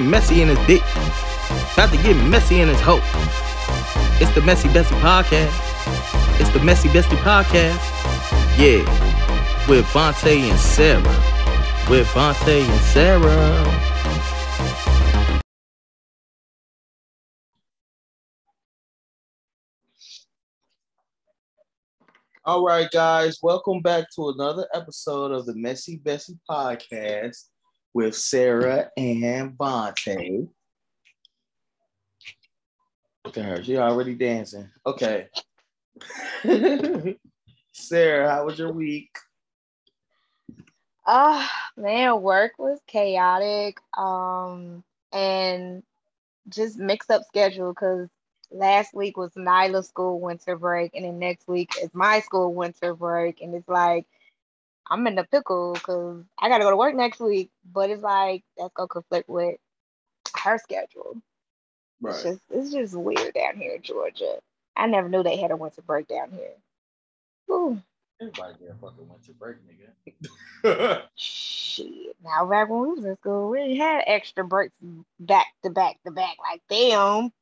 messy in his dick. About to get messy in his hoe. It's the Messy Bessie Podcast. It's the Messy Bestie Podcast. Yeah. With Vontae and Saira. With Vontae and Saira. All right, guys, welcome back to another episode of the Messy Bessie Podcast with Saira and Vontae. Look at her, she already dancing. Okay. Saira, how was your week? Uh, man, work was chaotic. Um, and just mixed up schedule because last week was Nyla's school winter break, and then next week is my school winter break, and it's like I'm in the pickle because I got to go to work next week, but it's like that's gonna conflict with her schedule. Right. It's just it's just weird down here in Georgia. I never knew they had a winter break down here. Ooh. Everybody get a fucking winter break, nigga. Shit. Now back when we was in school, we had extra breaks back to back to back like them.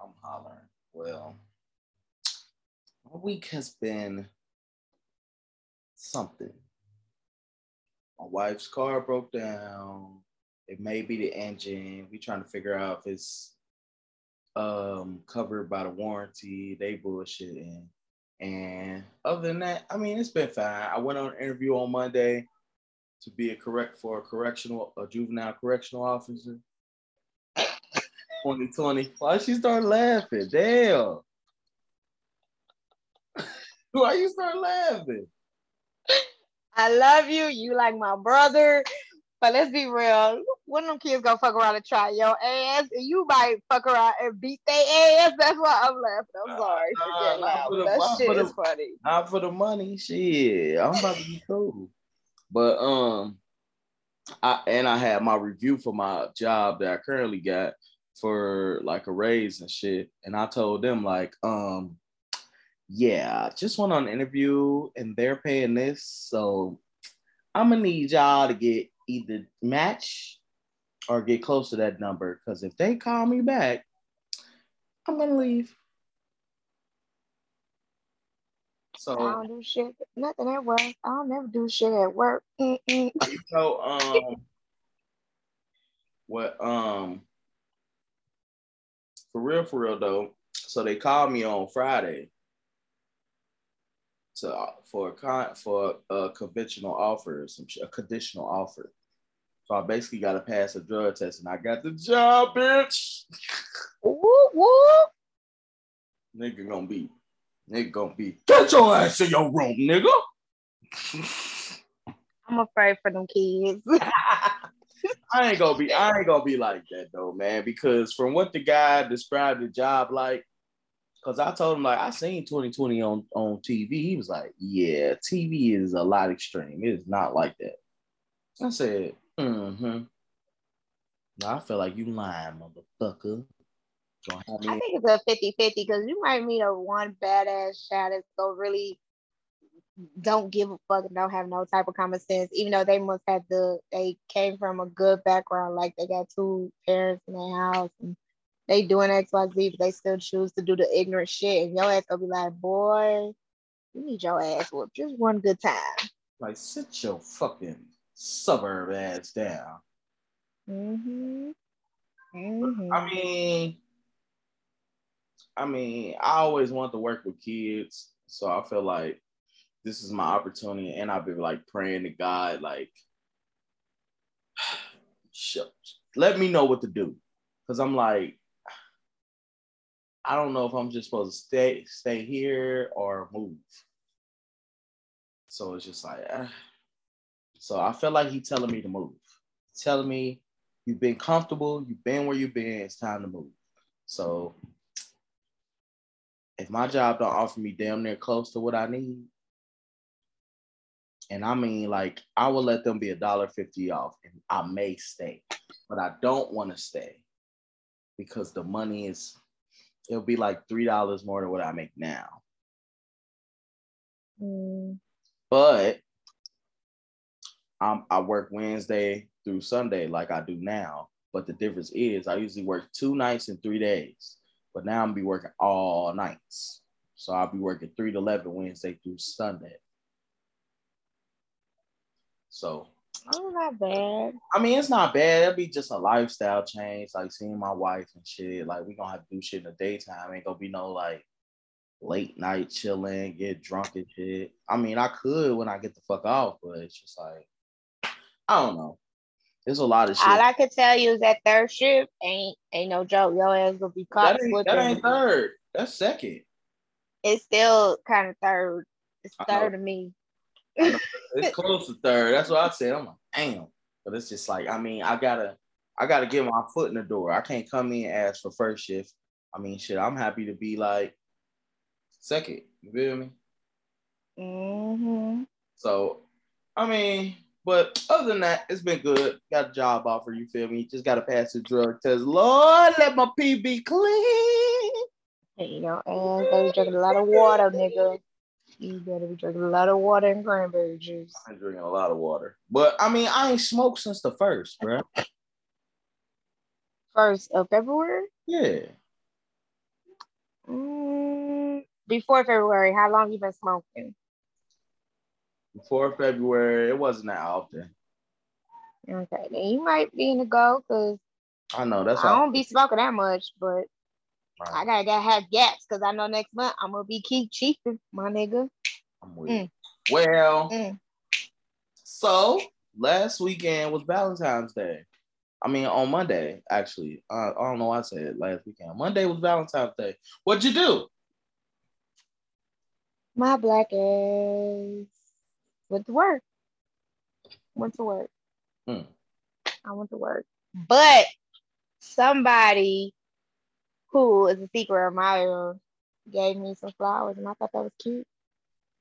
I'm hollering. Well, my week has been something. My wife's car broke down. It may be the engine. We trying to figure out if it's um, covered by the warranty. They bullshitting. And other than that, I mean, it's been fine. I went on an interview on Monday to be a correct for a correctional, a juvenile correctional officer. 2020. Why she start laughing? Damn. Why you start laughing? I love you. You like my brother. But let's be real. One of them kids gonna fuck around and try your ass, and you might fuck around and beat their ass. That's why I'm laughing. I'm sorry for getting That shit is funny. Not for the money, shit. I'm about to be cool. But um, I and I had my review for my job that I currently got for like a raise and shit. And I told them like, um, yeah, just went on an interview and they're paying this. So I'm gonna need y'all to get either match or get close to that number. Cause if they call me back, I'm gonna leave. So I don't do shit, nothing at work. I don't never do shit at work. So um, what um for real, for real though. So they called me on Friday to for a con for a conventional offer, some a conditional offer. So I basically got to pass a drug test, and I got the job, bitch. Woo woo. Nigga gonna be, nigga gonna be. Get your ass in your room, nigga. I'm afraid for them kids. I ain't gonna be I ain't gonna be like that though, man. Because from what the guy described the job like, because I told him like I seen 2020 on on TV. He was like, "Yeah, TV is a lot extreme. It is not like that." I said, "Mm-hmm." I feel like you lying, motherfucker. I think it's a 50-50 because you might meet a one badass shot that's so really don't give a fuck and don't have no type of common sense, even though they must have the they came from a good background, like they got two parents in their house and they doing XYZ, but they still choose to do the ignorant shit. And your ass gonna be like, boy, you need your ass whooped just one good time. Like sit your fucking suburb ass down. Mm-hmm. Mm-hmm. I mean, I mean, I always want to work with kids, so I feel like this is my opportunity, and I've been like praying to God, like, let me know what to do, because I'm like, I don't know if I'm just supposed to stay stay here or move. So it's just like, uh, so I feel like he's telling me to move, he's telling me you've been comfortable, you've been where you've been, it's time to move. So if my job don't offer me damn near close to what I need, and I mean, like, I will let them be a dollar fifty off, and I may stay, but I don't want to stay because the money is, it'll be like three dollars more than what I make now. Mm. But I'm, I work Wednesday through Sunday like I do now, But the difference is I usually work two nights and three days. But now I'm gonna be working all nights. So I'll be working three to eleven Wednesday through Sunday. So Oh, not bad. I mean, it's not bad. It'll be just a lifestyle change, like seeing my wife and shit. Like we gonna have to do shit in the daytime. Ain't gonna be no like late night chilling, get drunk and shit. I mean, I could when I get the fuck off, but it's just like I don't know. There's a lot of shit. All I can tell you is that third shift ain't ain't no joke. Your ass gonna be caught. that, ain't, that ain't third. That's second. It's still kind of third. It's third to me. It's close to third. That's what I said. I'm like, damn. But it's just like, I mean, I gotta, I gotta get my foot in the door. I can't come in and ask for first shift. I mean, shit, I'm happy to be like second. You feel me? Mm-hmm. So, I mean, but other than that, it's been good. Got a job offer. You feel me? Just gotta pass the drug test. Lord, let my pee be clean. You know, and they drinking a lot of water, nigga. You better be drinking a lot of water and cranberry juice. I'm drinking a lot of water, but I mean, I ain't smoked since the first, bro. First of February. Yeah. Mm, before February, how long you been smoking? Before February, it wasn't that often. Okay, then you might be in the go because I know that's I don't be smoking that much, but I gotta, gotta have gaps because I know next month I'm gonna be keep cheaping, my nigga. I'm with Mm. Well, Mm. so last weekend was Valentine's Day. I mean, on Monday, actually. Uh, I don't know why I said last weekend. Monday was Valentine's Day. What'd you do? My black ass went to work. Went to work. Hmm. I went to work. But somebody is a secret admirer gave me some flowers and I thought that was cute.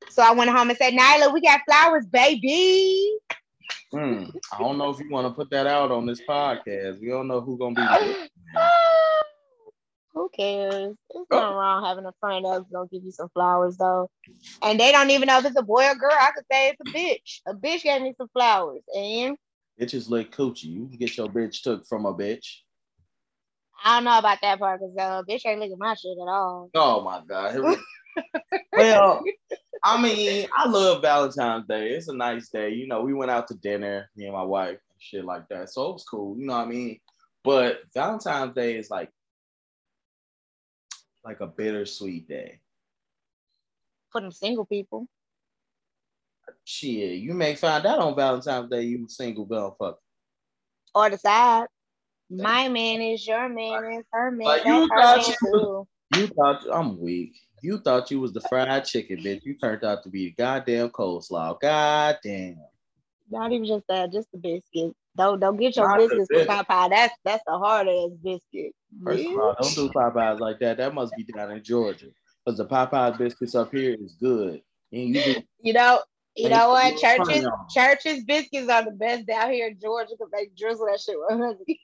So I went home and said, Nyla, we got flowers, baby. Hmm. I don't know if you want to put that out on this podcast. We don't know who's gonna be. Who cares? There's nothing wrong having a friend that's gonna give you some flowers though. And they don't even know if it's a boy or girl. I could say it's a bitch. A bitch gave me some flowers. And Bitches lick coochie. You can get your bitch took from a bitch. I don't know about that part because uh, bitch ain't looking at my shit at all. Oh my god. Well, I mean, I love Valentine's Day. It's a nice day. You know, we went out to dinner, me and my wife, and shit like that. So it was cool. You know what I mean? But Valentine's Day is like like a bittersweet day. For them single people. Shit, you may find out on Valentine's Day you single motherfucker. Or the side. My man is your man is her man. Like, you thought you too. You thought I'm weak. You thought you was the fried chicken, bitch. You turned out to be the goddamn coleslaw. Goddamn. Not even just that, just the biscuit. Don't don't get your Not biscuits from. Popeye. That's that's the hard ass biscuit. First of all, don't do Popeyes like that. That must be down in Georgia. Because the Popeye biscuits up here is good. And you do You know, you know what? Church's, honey on 'em. Church's biscuits are the best down here in Georgia because they drizzle that shit with honey.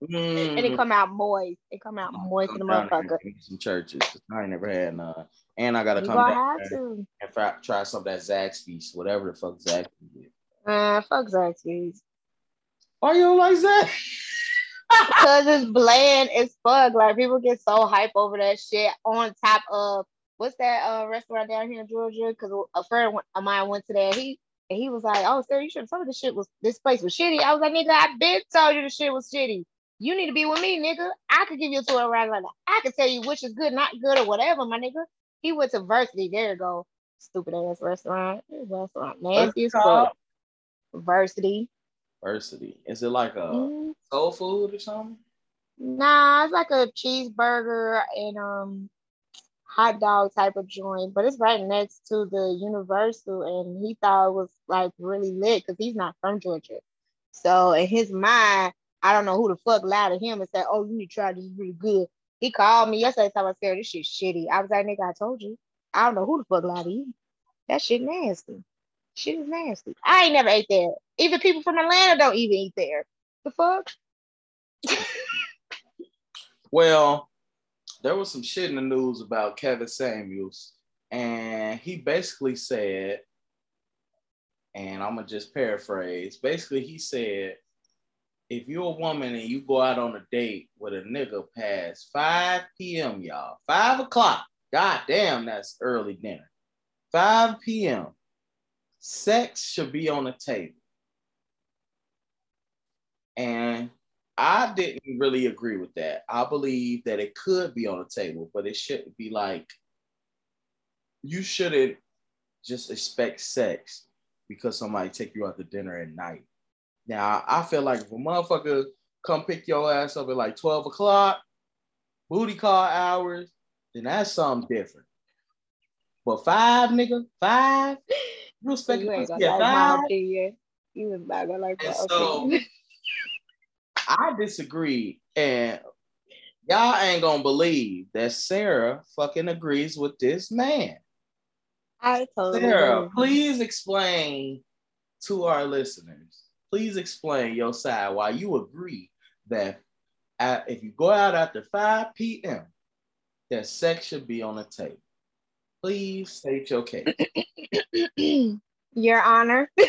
And they mm, come out moist. It come out moist in the motherfucker. and some Church's. I ain't never had none. And I gotta You come gonna down have to. and try, try some of that Zaxby's, whatever the fuck Zaxby's is. Uh, fuck Zaxby's. Why you don't like Zaxby's? Because it's bland as fuck. Like people get so hype over that shit on top of what's that uh restaurant down here in Georgia? Because a friend of mine went to that. He and he was like, "Oh, sir, you should have told me this shit was this place was shitty." I was like, "Nigga, I been told you the shit was shitty. You need to be with me, nigga. I could give you a tour around like that. I could tell you which is good, not good, or whatever, my nigga." He went to Varsity. There you go. Stupid ass restaurant. Restaurant nasty as What's it called? fuck. Varsity. Varsity. Is it like a Mhm. soul food or something? Nah, it's like a cheeseburger and um hot dog type of joint, but it's right next to the Universal, and he thought it was like really lit because he's not from Georgia. So in his mind, I don't know who the fuck lied to him and said, "Oh, you need to try this, really good." He called me yesterday, told me, "Saira, this shit shitty." I was like, "Nigga, I told you." I don't know who the fuck lied to you. That shit nasty. Shit is nasty. I ain't never ate there. Even people from Atlanta don't even eat there. The fuck? Well, there was some shit in the news about Kevin Samuels, and he basically said, and I'm gonna just paraphrase. Basically, he said if you're a woman and you go out on a date with a nigga past 5 p.m., y'all, 5 o'clock, god damn, that's early dinner. 5 p.m., sex should be on the table. And I didn't really agree with that. I believe that it could be on the table, but it shouldn't be like you shouldn't just expect sex because somebody take you out to dinner at night. Now I feel like if a motherfucker come pick your ass up at like 12 o'clock, booty call hours, then that's something different. But five, nigga, five, you expect You ain't gonna a like five? my opinion. You was not gonna like my opinion. I disagree, and y'all ain't gonna believe that Saira fucking agrees with this man. I totally Saira, agree. please explain to our listeners. Please explain your side why you agree that at, if you go out after 5 p.m., that sex should be on the table. Please state your case. Your Honor.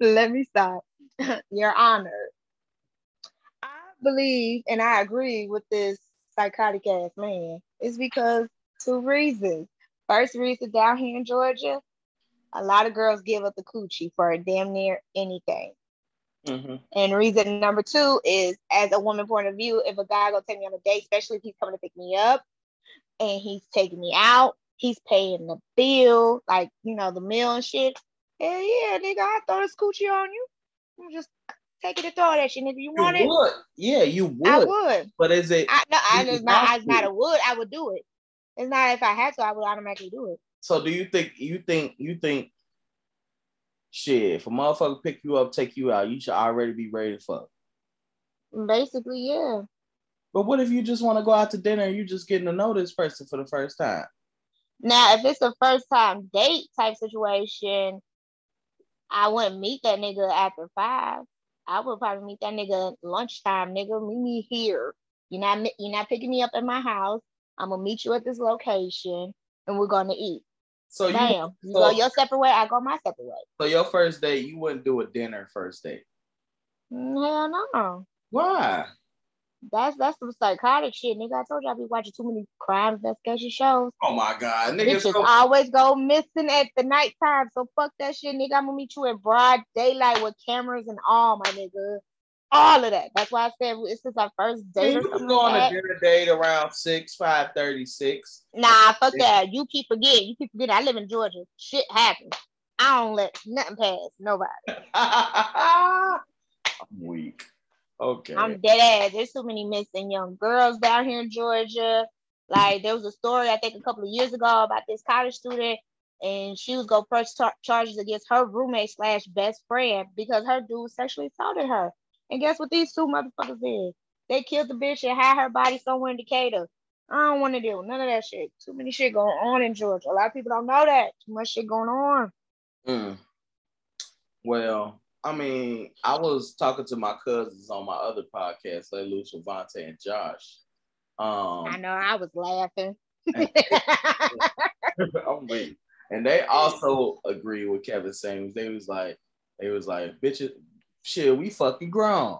Let me stop. Your Honor. I believe and I agree with this psychotic ass man. It's because two reasons. First reason down here in Georgia, a lot of girls give up the coochie for damn near anything. Mhm. And reason number two is, as a woman point of view, if a guy gonna take me on a date, especially if he's coming to pick me up and he's taking me out, he's paying the bill, like you know the meal and shit. Hell yeah, nigga, I throw this coochie on you. You just take it and throw it at you. You You want it? would. Yeah, you would. I would. But is it I no, I it's not. It's not a would. I would do it. It's not if I had to. I would automatically do it. so do you think you think you think shit, if a motherfucker pick you up, take you out, you should already be ready to fuck. Basically, yeah. But what if you just want to go out to dinner and you just getting to know this person for the first time? Now, if it's a first time date type situation, I wouldn't meet that nigga after five. I would probably meet that nigga lunchtime, nigga. Meet me here. You're not you're not picking me up at my house. I'm gonna meet you at this location and we're gonna eat. So you Bam. You so- go your separate way, I go my separate way. so your first date, you wouldn't do a dinner first date. Hell no. Why? That's that's some psychotic shit, nigga. I told you I be watching too many crime investigation shows. Oh my god, niggas. So, always go missing at the nighttime. So fuck that shit, nigga. I'm gonna meet you in broad daylight with cameras and all, my nigga. All of that. That's why I said it's just our first date you or can go on a dinner date around six, five thirty, six. Nah, fuck that. You keep forgetting. You keep forgetting. I live in Georgia. Shit happens. I don't let nothing pass. Nobody. I'm weak. Okay. I'm dead ass. There's too many missing young girls down here in Georgia. Like there was a story I think a couple of years ago about this college student, and she was gonna press tar- charges against her roommate slash best friend because her dude sexually assaulted her. And guess what these two motherfuckers did? They killed the bitch and had her body somewhere in Decatur. I don't want to deal with none of that shit. Too many shit going on in Georgia. A lot of people don't know that. Too much shit going on. Mm. Well, I mean, I was talking to my cousins on my other podcast, like Luce, Devontae, and Josh. I Um, know. I was laughing. I'm weak. And they also agree with Kevin saying they was like, they was like, bitches, shit, we fucking grown.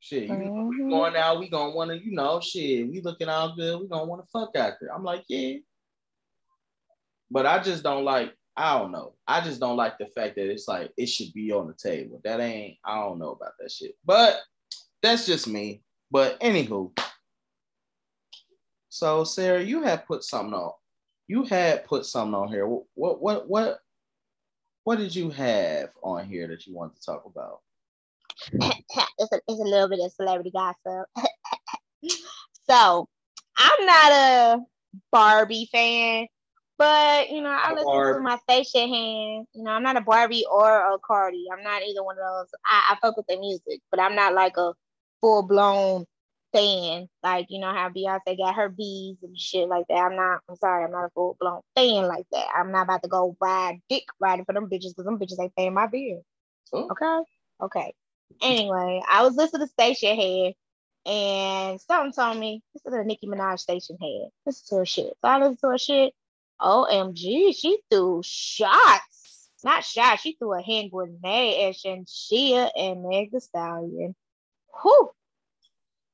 Shit, you know, Mhm. going out, we gonna wanna, you know, shit, we looking all good, we gonna wanna fuck out there. I'm like, yeah. But I just don't like, I don't know. I just don't like the fact that it's like it should be on the table. That ain't, I don't know about that shit. But that's just me. But anywho. So Saira, you had put something on. You had put something on here. What what what what did you have on here that you wanted to talk about? it's a, it's a little bit of celebrity gossip. so I'm not a Barbie fan, but you know, I listen Barb. to my Stationhead. You know, I'm not a Barbie or a Cardi. I'm not either one of those. I, I fuck with their music, but I'm not like a full blown fan. Like, you know how Beyonce got her bees and shit like that. I'm not, I'm sorry, I'm not a full blown fan like that. I'm not about to go ride dick riding for them bitches because them bitches ain't paying my bill. Okay. Okay. Anyway, I was listening to Stationhead and something told me this is a Nicki Minaj Stationhead. Listen to her shit. So I listened to her shit. OMG, she threw shots not shots, She threw a hand grenade at Shansia and Meg Thee Stallion. Whew.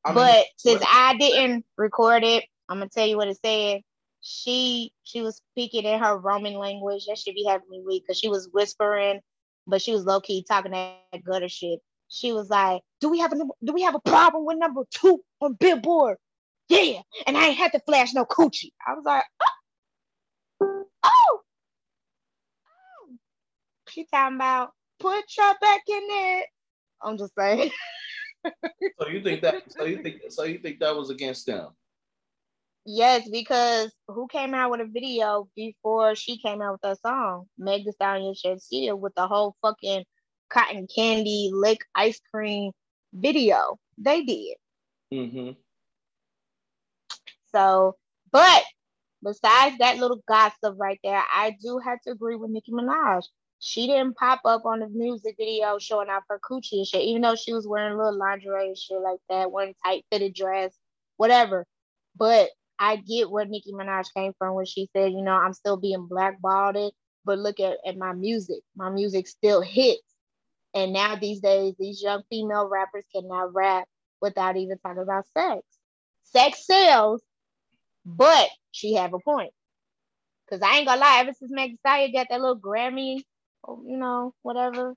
I mean, but since I didn't record it, I'm gonna tell you what it said. She she was speaking in her Roman language. That should be having me weak because she was whispering, but she was low key talking that gutter shit. She was like, "Do we have a do we have a problem with number two on Billboard?" Yeah, and I ain't had to flash no coochie. I was like, "Oh, oh, oh. She talking about put your back in it. I'm just saying. so you think that? So you think? So you think that was against them? Yes, because who came out with a video before she came out with a song? Meg Thee Stallion Shansia with the whole fucking cotton candy lick ice cream video. They did. Mm-hmm. So, but besides that little gossip right there, I do have to agree with Nicki Minaj. She didn't pop up on the music video showing off her coochie and shit, even though she was wearing a little lingerie and shit like that, one tight fitted dress, whatever. But I get where Nicki Minaj came from when she said, you know, I'm still being blackballed, but look at, at my music. My music still hits. And now these days, these young female rappers cannot rap without even talking about sex. Sex sells, but she have a point. Cause I ain't gonna lie, ever since Meg Thee got that little Grammy, oh, you know, whatever,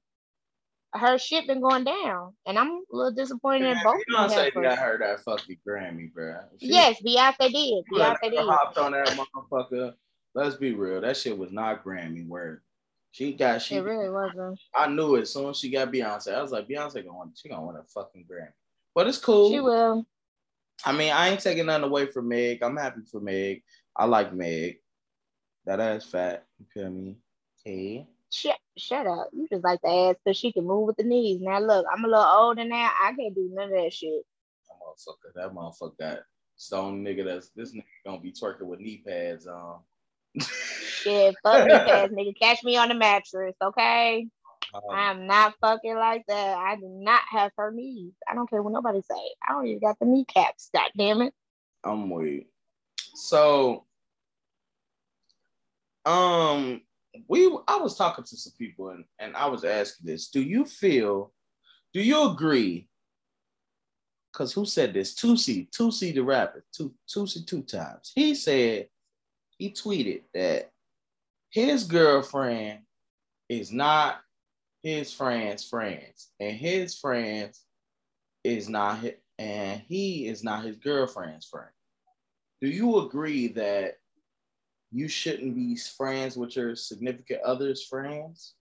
her shit been going down, and I'm a little disappointed in both. of Beyonce got her that fucking Grammy, bro. She, yes, Beyonce did. Beyonce did. Hopped on that motherfucker. Let's be real, that shit was not Grammy worth. She got she. It really wasn't. I knew it as soon as she got Beyonce. I was like, Beyonce gonna want, she gonna want a fucking Grammy, but it's cool. She will. I mean, I ain't taking nothing away from Meg. I'm happy for Meg. I like Meg. That ass fat. You feel me? Hey. Shut, shut up. You just like the ass because she can move with the knees. Now look, I'm a little older now. I can't do none of that shit. That motherfucker, that motherfucker got stone nigga that's this nigga gonna be twerking with knee pads on. Shit, fuck knee pads, nigga. Catch me on the mattress, okay? Um, I'm not fucking like that. I do not have her knees. I don't care what nobody say. I don't even got the kneecaps. God damn it. I'm weak. So, um, we I was talking to some people and, and I was asking this. Do you feel, do you agree? Because who said this? Toosii, Toosii the rapper, Toosii two times. He said, he tweeted that his girlfriend is not his friends' friends, and his friends is not his, and he is not his girlfriend's friend. Do you agree that you shouldn't be friends with your significant other's friends?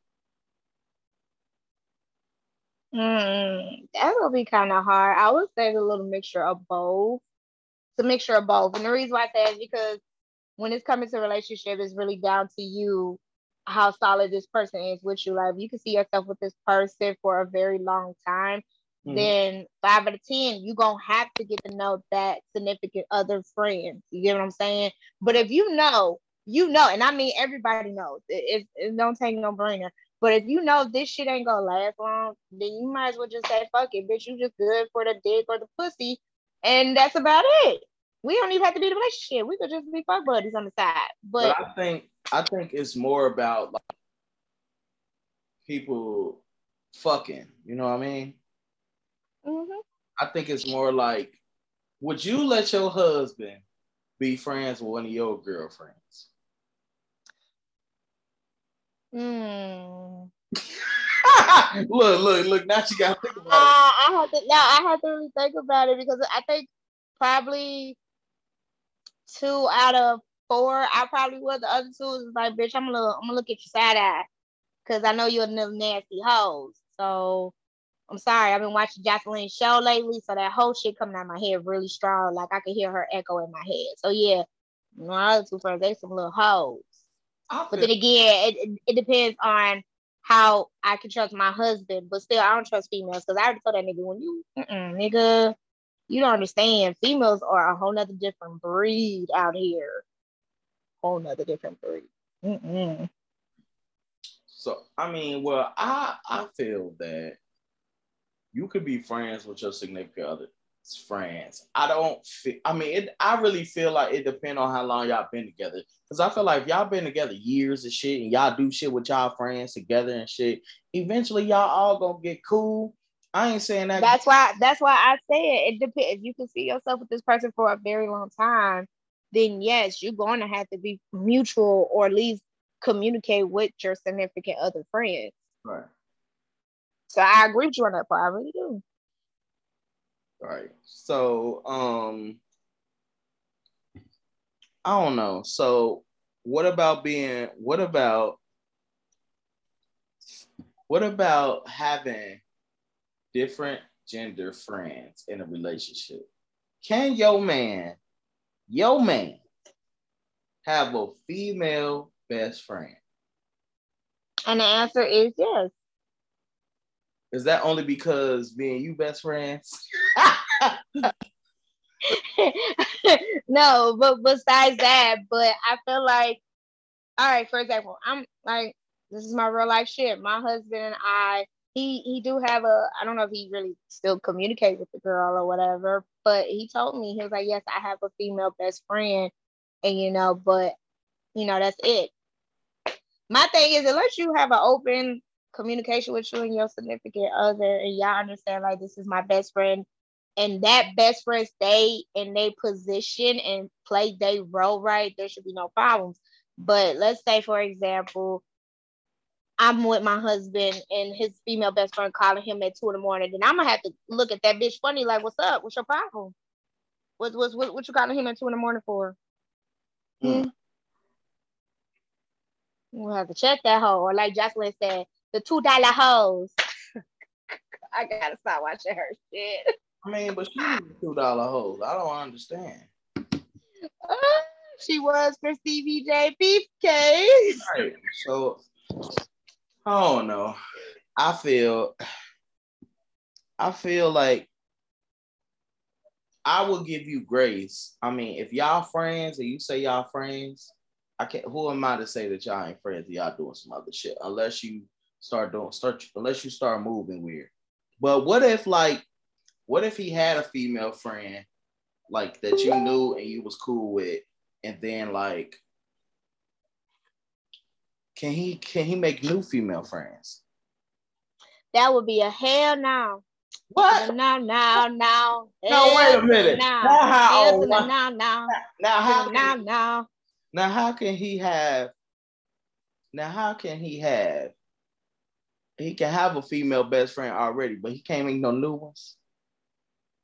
Mm, that will be kind of hard. I would say a little mixture of both. It's a mixture of both. And the reason why I say is because when it's coming to relationship, it's really down to you how solid this person is with you. Like if you can see yourself with this person for a very long time. Mm-hmm. Then five out of ten, you're gonna have to get to know that significant other friends. You get what I'm saying? But if you know, you know, and I mean everybody knows it, it, it don't take no brainer. But if you know this shit ain't gonna last long, then you might as well just say, fuck it, bitch, you just good for the dick or the pussy. And that's about it. We don't even have to be in a relationship. We could just be fuck buddies on the side. But, but I think I think it's more about like people fucking. You know what I mean? Mm-hmm. I think it's more like, would you let your husband be friends with one of your girlfriends? Hmm. look, look, look! Now you got to think about uh, it. I have to now. I have to really think about it because I think probably two out of four, I probably was. The other two is like, bitch, I'm gonna I'm gonna look at your side eye, cause I know you're them nasty hoes. So I'm sorry, I've been watching Joseline's show lately, so that whole shit coming out my head really strong. Like I could hear her echo in my head. So yeah, my other two friends, they some little hoes. But then again, it, it, it, depends on how I can trust my husband. But still, I don't trust females because I already told that nigga when you, nigga, you don't understand. Females are a whole nother different breed out here. Whole nother different breed. Mm-mm. So I mean, well, I I feel that you could be friends with your significant other. friends. I don't feel, I mean, it, I really feel like it depends on how long y'all been together. Cause I feel like if y'all been together years and shit and y'all do shit with y'all friends together and shit, eventually y'all all gonna get cool. I ain't saying that. That's why, that's why I say it. It depends. If you can see yourself with this person for a very long time, then yes, you're going to have to be mutual or at least communicate with your significant other friends. Right. So I agree with you on that part. I really do. Right. So um I don't know. So what about being what about what about having different gender friends in a relationship? Can your man, your man, have a female best friend? And the answer is yes. Is that only because and you best friends? no, but besides that, but I feel like, all right, for example, I'm like, this is my real life shit. My husband and I, he he do have a, I don't know if he really still communicate with the girl or whatever, but he told me he was like, yes, I have a female best friend, and you know, but you know, that's it. My thing is, unless you have an open communication with you and your significant other, and y'all understand like this is my best friend, and that best friend stay in their position and play their role right, there should be no problems. But let's say, for example, I'm with my husband and his female best friend calling him at two in the morning, then I'm gonna have to look at that bitch funny, like, "What's up? What's your problem? What what what, what you calling him at two in the morning for?" Mm. Hmm? We'll have to check that hoe, or like Joseline said, the two dollar hoes. I gotta stop watching her shit. I mean, but she's two dollar hoes. I don't understand. Uh, she was for Stevie J Beefcake. Right. So Oh, I don't know. I feel I feel like I will give you grace. I mean, if y'all friends and you say y'all friends, I can't who am I to say that y'all ain't friends y'all doing some other shit unless you start doing start unless you start moving weird. But what if like what if he had a female friend like that you knew and you was cool with, and then like can he can he make new female friends? That would be a hell no. What? No, no, no. No, wait a minute. Now, now how? no, no, no. Now how? No, no. Now how can he have? Now how can he have? He can have a female best friend already, but he can't make no new ones.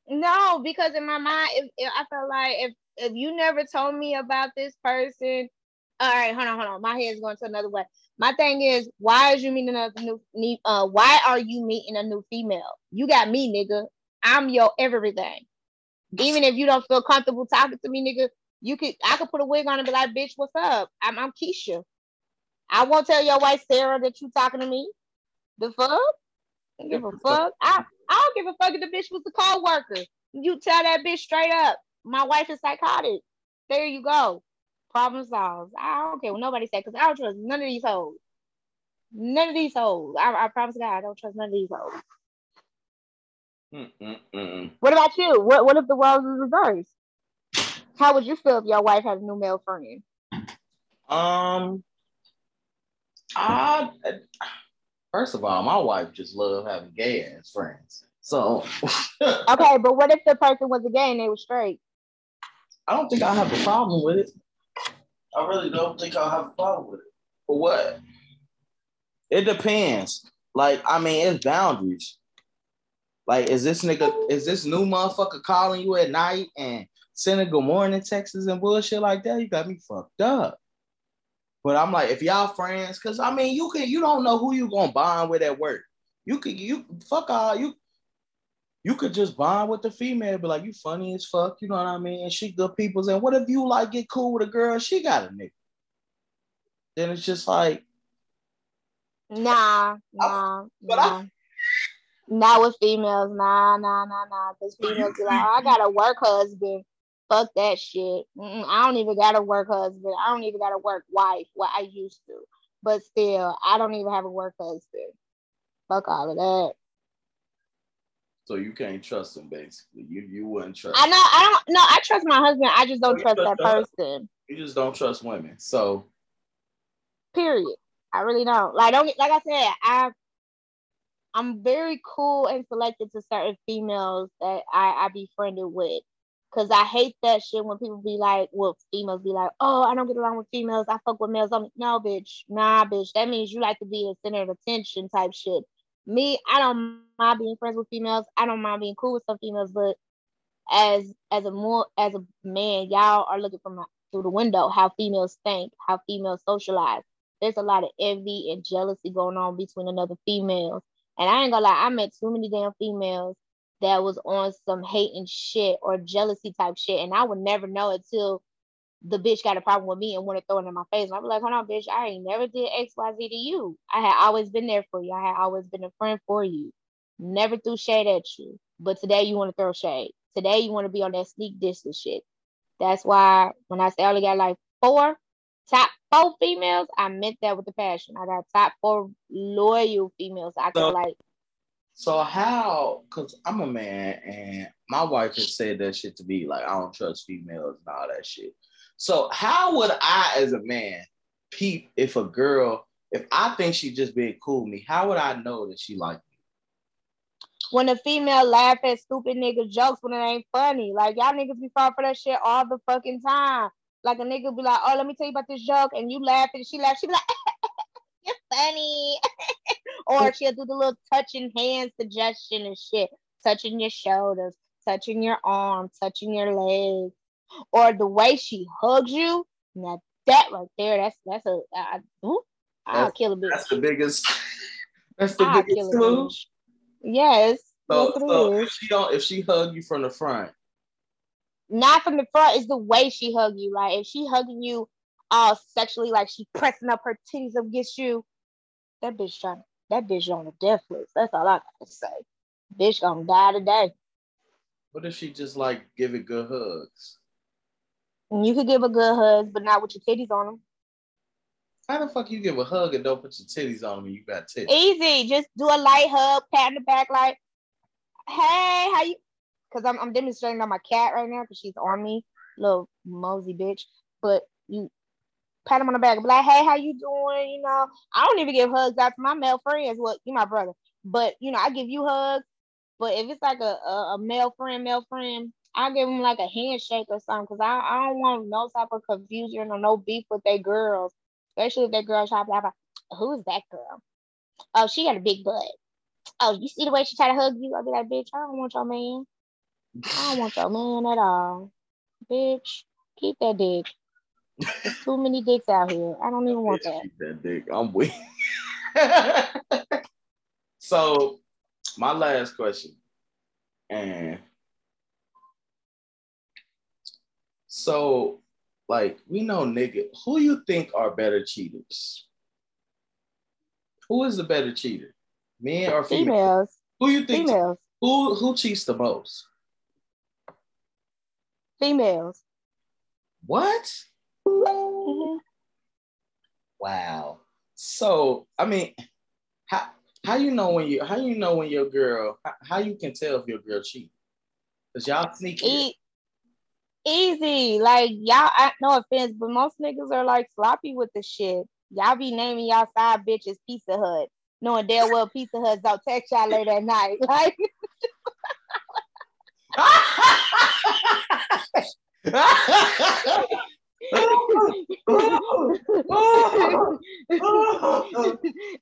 No, because in my mind, if, if I felt like if if you never told me about this person, all right, hold on, hold on. My head's going to another way. My thing is, why is you meeting a new uh why are you meeting a new female? You got me, nigga. I'm your everything. Even if you don't feel comfortable talking to me, nigga, you could I could put a wig on and be like, bitch, what's up? I'm I'm Keisha. I won't tell your wife Saira that you talking to me. The fuck? I give a fuck. I I don't give a fuck if the bitch was a co-worker. You tell that bitch straight up. My wife is psychotic. There you go. Problem solved. I don't care what nobody said because I don't trust none of these hoes. None of these hoes. I, I promise God, I don't trust none of these hoes. Mm-mm-mm. What about you? What What if the world was reversed? How would you feel if your wife had a new male friend? Um, I First of all, my wife just love having gay ass friends. So okay, but what if the person was a gay and they were straight? I don't think I have a problem with it. I really don't think I'll have a problem with it. For what? It depends. Like, I mean, it's boundaries. Like, is this nigga, is this new motherfucker calling you at night and sending good morning texts and bullshit like that? You got me fucked up. But I'm like, if y'all friends, cause I mean, you can you don't know who you gonna bond with at work. You could you fuck all you. You could just bond with the female, be like, you funny as fuck, you know what I mean? And she good people's. And what if you like get cool with a girl? She got a nigga. Then it's just like, nah, nah, but nah. I, not with females, nah, nah, nah, nah. Because females be like, oh, I got a work husband. Fuck that shit. Mm-mm, I don't even got a work husband. I don't even got a work wife. What I used to, but still, I don't even have a work husband. Fuck all of that. So you can't trust him, basically. You you wouldn't trust. I know. I don't. No, I trust my husband. I just don't You trust trust that person. You just don't trust women. So Period. I really don't. Like don't. Like I said, I. I'm very cool and selective to certain females that I I befriended with. Cause I hate that shit when people be like, well, females be like, oh, I don't get along with females. I fuck with males. I'm no, bitch, nah, bitch. That means you like to be a center of attention type shit. Me, I don't mind being friends with females. I don't mind being cool with some females, but as as a more as a man, y'all are looking from through the window how females think, how females socialize. There's a lot of envy and jealousy going on between another females. And I ain't gonna lie, I met too many damn females that was on some hate and shit or jealousy type shit. And I would never know until the bitch got a problem with me and want to throw it in my face. Be like, hold on, bitch, I ain't never did XYZ to you. I had always been there for you. I had always been a friend for you. Never threw shade at you. But today you want to throw shade. Today you want to be on that sneak distance shit. That's why when I say I only got like four, top four females, I meant that with the passion. I got top four loyal females. I So- can like so how? Cause I'm a man, and my wife has said that shit to me. Like I don't trust females and all that shit. So how would I, as a man, peep if a girl, if I think she just being cool with me, how would I know that she like me? when a female laugh at stupid nigga jokes when it ain't funny. Like y'all niggas be fall for that shit all the fucking time. Like a nigga be like, oh, let me tell you about this joke, and you laugh and she laugh, she be like, you're funny. or she'll do the little touching hand suggestion and shit, touching your shoulders, touching your arm, touching your legs, or the way she hugs you. Now that right there, that's that's a I, ooh, I'll That's- kill a bitch. That's the biggest. That's the I'll biggest clue. Yes, So, so if she don't, if she hug you from the front, not from the front, it's the way she hug you. Like if she hugging you all sexually, like she pressing up her titties up against you, that bitch trying that bitch on the death list. That's all I gotta say. Bitch gonna die today. what if she just like give giving good hugs? And you could give a good hug, but not with your titties on them. How the fuck you give a hug and don't put your titties on them when you got titties? Easy. Just do a light hug, pat in the back, like, hey, how you? Because I'm, I'm demonstrating on my cat right now because she's on me, little mosey bitch. But you pat him on the back, be like, hey, how you doing? You know, I don't even give hugs out to my male friends. Well, you my brother, but you know, I give you hugs. But if it's like a, a, a male friend, male friend, I give them like a handshake or something because I, I don't want no type of confusion or no beef with they girls, especially if that girl try to like, who is that girl? Oh, she got a big butt. Oh, you see the way she try to hug you? I'll be like, bitch, I don't want your man. I don't want your man at all. Bitch, keep that dick. There's too many dicks out here. I don't even want that. Keep that dick. I'm weak. so, my last question, and so, like, we know nigga. Who you think are better cheaters? Who is the better cheater, men or female? Females, Who you think? females, Who who cheats the most? females. What? Mhm. Wow. So I mean, how how you know when you how you know when your girl how, how you can tell if your girl cheat? Cause y'all sneaky. Easy. Like y'all, I, no offense, but most niggas are like sloppy with the shit. Y'all be naming y'all side bitches Pizza Hut, knowing damn well Pizza Hut's don't text y'all late at night. Like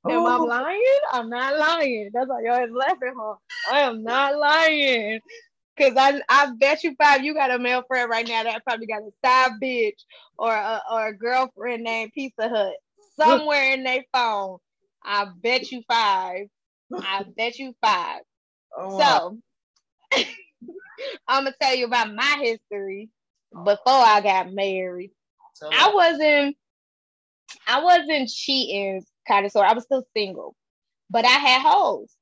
Am I lying? I'm not lying. That's why y'all is laughing, huh? I am not lying. Cause I I bet you five you got a male friend right now that probably got a side bitch or a or a girlfriend named Pizza Hut somewhere in their phone. I bet you five. I bet you five. Oh, So I'm gonna tell you about my history before I got married. I wasn't I wasn't cheating kind of sort. I was still single, but I had hoes.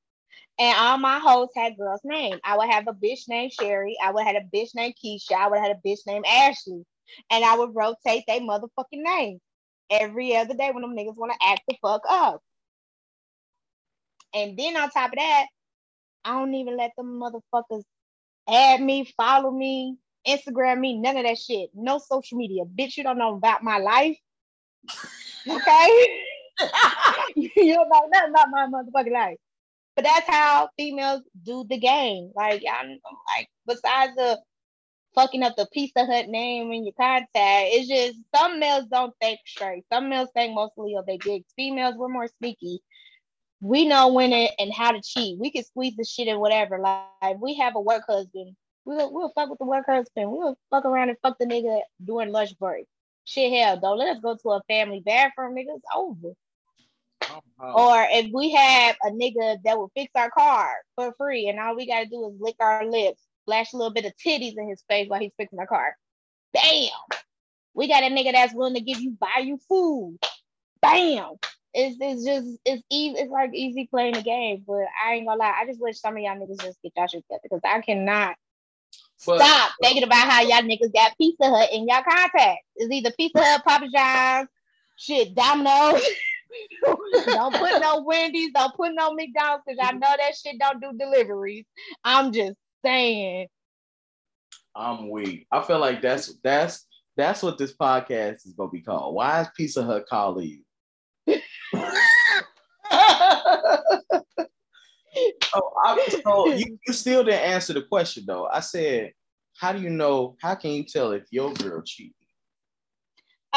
And all my hoes had girls' names. I would have a bitch named Sherry. I would have a bitch named Keisha. I would have had a bitch named Ashley. And I would rotate their motherfucking names every other day when them niggas want to act the fuck up. And then on top of that, I don't even let them motherfuckers add me, follow me, Instagram me, none of that shit. No social media. Bitch, you don't know about my life. Okay? you don't know nothing about my motherfucking life. But that's how females do the game. Like, I'm like, besides the fucking up the Pizza Hut name in your contact, it's just some males don't think straight. Some males think mostly of their gigs. Females, we're more sneaky. We know when it and how to cheat. We can squeeze the shit and whatever. Like, we have a work husband. We'll, we'll fuck with the work husband. We'll fuck around and fuck the nigga during lunch break. Shit, hell, don't let us go to a family bathroom, nigga. It's over. Uh-huh. Or if we have a nigga that will fix our car for free and all we gotta do is lick our lips, flash a little bit of titties in his face while he's fixing our car. Bam! We got a nigga that's willing to give you buy you food. Bam! It's, it's just it's easy it's like easy playing the game, but I ain't gonna lie, I just wish some of y'all niggas just get y'all shit together because I cannot but, stop thinking about how y'all niggas got Pizza Hut in y'all contacts. It's either Pizza Hut, Papa John's, shit, Domino's. don't put no Wendy's, don't put no McDonald's because I know that shit don't do deliveries. I'm just saying. I'm weak. I feel like that's that's that's what this podcast is gonna be called. Why is Pizza Hut calling you? oh, I, so you, you still didn't answer the question though. I said, how do you know? How can you tell if your girl cheating?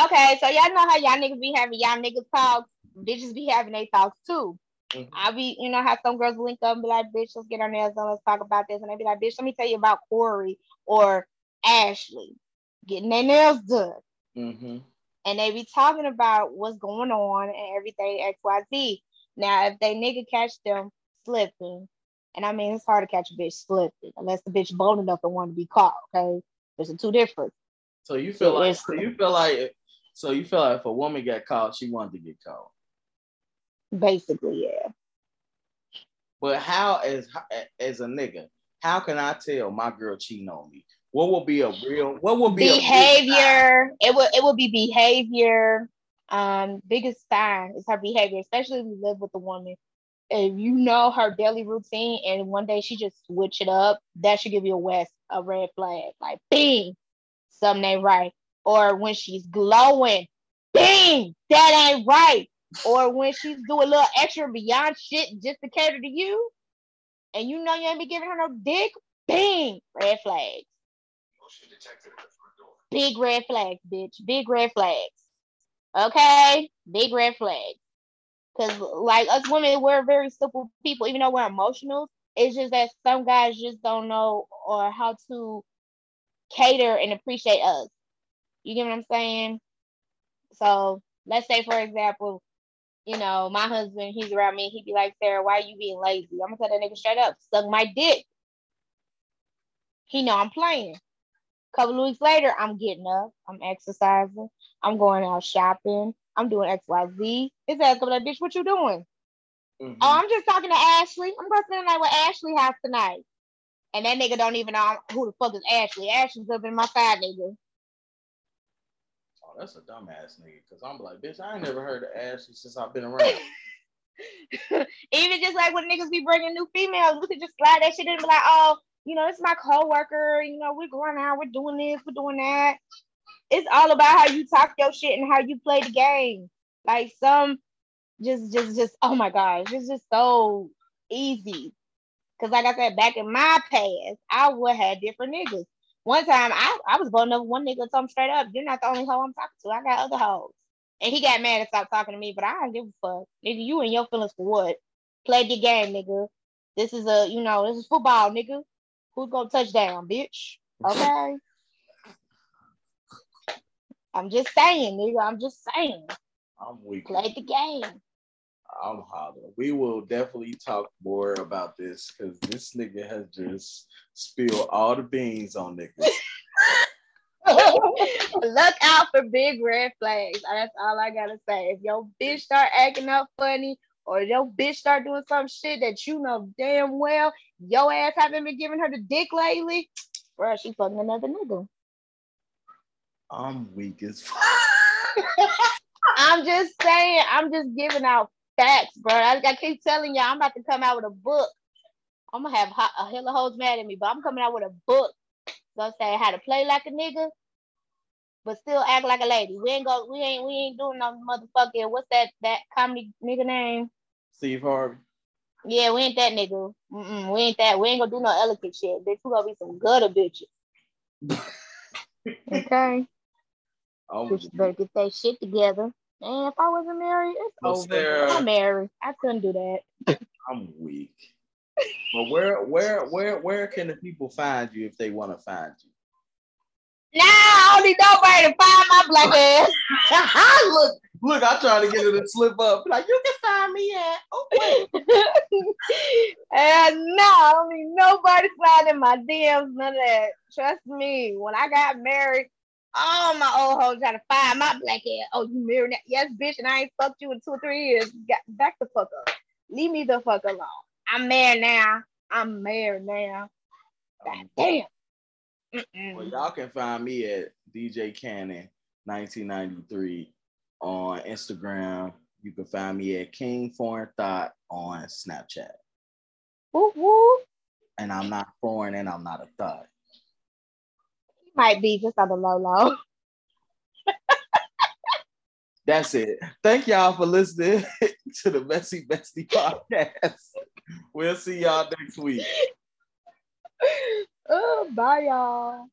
Okay, so y'all know how y'all niggas be having y'all niggas talks bitches be having their thoughts too. Mm-hmm. I be, you know, how some girls link up and be like, bitch, let's get our nails done, let's talk about this. And they be like, bitch, let me tell you about Corey or Ashley getting their nails done. Mm-hmm. And they be talking about what's going on and everything XYZ. Now, if they nigga catch them slipping, and I mean, it's hard to catch a bitch slipping unless the bitch bold enough to want to be caught. Okay, there's a two difference. So you feel like so you feel like so you feel like if a woman got caught, she wanted to get caught. Basically, yeah. But how, as as a nigga, how can I tell my girl cheating on me? What will be a real? What will be behavior? it will it will be behavior. Um, biggest sign is her behavior, especially if you live with a woman. If you know her daily routine and one day she just switch it up, that should give you a west a red flag. Like, bing, something ain't right. Or when she's glowing, bing, that ain't right or when she's doing a little extra beyond shit just to cater to you, and you know you ain't be giving her no dick, bing, red flags. Big red flags, bitch. Big red flags. Okay? Big red flags. Because, like, us women, we're very simple people, even though we're emotional. It's just that some guys just don't know or how to cater and appreciate us. You get what I'm saying? So, let's say, for example, you know, my husband, he's around me, he'd be like, Saira, why are you being lazy? I'm gonna tell that nigga straight up, suck my dick. He know I'm playing. A couple of weeks later, I'm getting up, I'm exercising, I'm going out shopping, I'm doing XYZ. His ass come like, bitch, what you doing? Mm-hmm. Oh, I'm just talking to Ashley. I'm going to spend the night with Ashley house tonight. And that nigga don't even know who the fuck is Ashley. Ashley's up in my side nigga Oh, that's a dumbass nigga. Cause I'm like, bitch, I ain't never heard of Ashley since I've been around. Even just like when niggas be bringing new females, we could just slide that shit in and be like, oh, you know, it's my coworker. You know, we're going out, we're doing this, we're doing that. It's all about how you talk your shit and how you play the game. Like some, just, just, just, oh my gosh, it's just so easy. Cause like I said, back in my past, I would have different niggas. One time I, I was blowing up one nigga told him straight up, you're not the only hoe I'm talking to. I got other hoes. And he got mad and stopped talking to me, but I don't give a fuck. Nigga, you and your feelings for what? Play the game, nigga. This is a, you know, this is football, nigga. Who's gonna touchdown, bitch? Okay. I'm just saying, nigga. I'm just saying. I'm weak. Play the game. I'm hollering. We will definitely talk more about this because this nigga has just spilled all the beans on niggas. Look out for big red flags. That's all I gotta say. If your bitch start acting up funny or your bitch start doing some shit that you know damn well your ass haven't been giving her the dick lately, bro, she fucking another nigga. I'm weak as fuck. I'm just saying, I'm just giving out facts, bro. I, I keep telling y'all, I'm about to come out with a book I'm gonna have hot, a hella hoes mad at me, but I'm coming out with a book. Gonna say how to play like a nigga, but still act like a lady. We ain't go, we ain't, we ain't doing no motherfucking. What's that? That comedy nigga name? Steve Harvey. Yeah, we ain't that nigga. Mm-mm, we ain't that. We ain't gonna do no elegant shit, bitch. We gonna be some gutter bitches. okay. Oh, Bitches better get that shit together. And if I wasn't married, it's Well, over. Saira- I'm married. I couldn't do that. I'm weak. But where, where, where, where can the people find you if they want to find you? Now I don't need nobody to find my black ass. look, look, I trying to get her to slip up. Like you can find me at. Oh wait. and no, I don't need nobody sliding my DMs, none of that. Trust me, when I got married, all my old hoes trying to find my black ass. Oh, you married now? Yes, bitch, and I ain't fucked you in two or three years. Got back the fuck up. Leave me the fuck alone. I'm married now. I'm married now. Um, God damn. Mm-mm. Well, y'all can find me at DJ Cannon 1993 on Instagram. You can find me at King Foreign Thought on Snapchat. Woo woo. And I'm not foreign and I'm not a thought. Might be just on the low low. That's it. Thank y'all for listening to the Messy Bestie podcast. We'll see y'all next week. oh, bye y'all.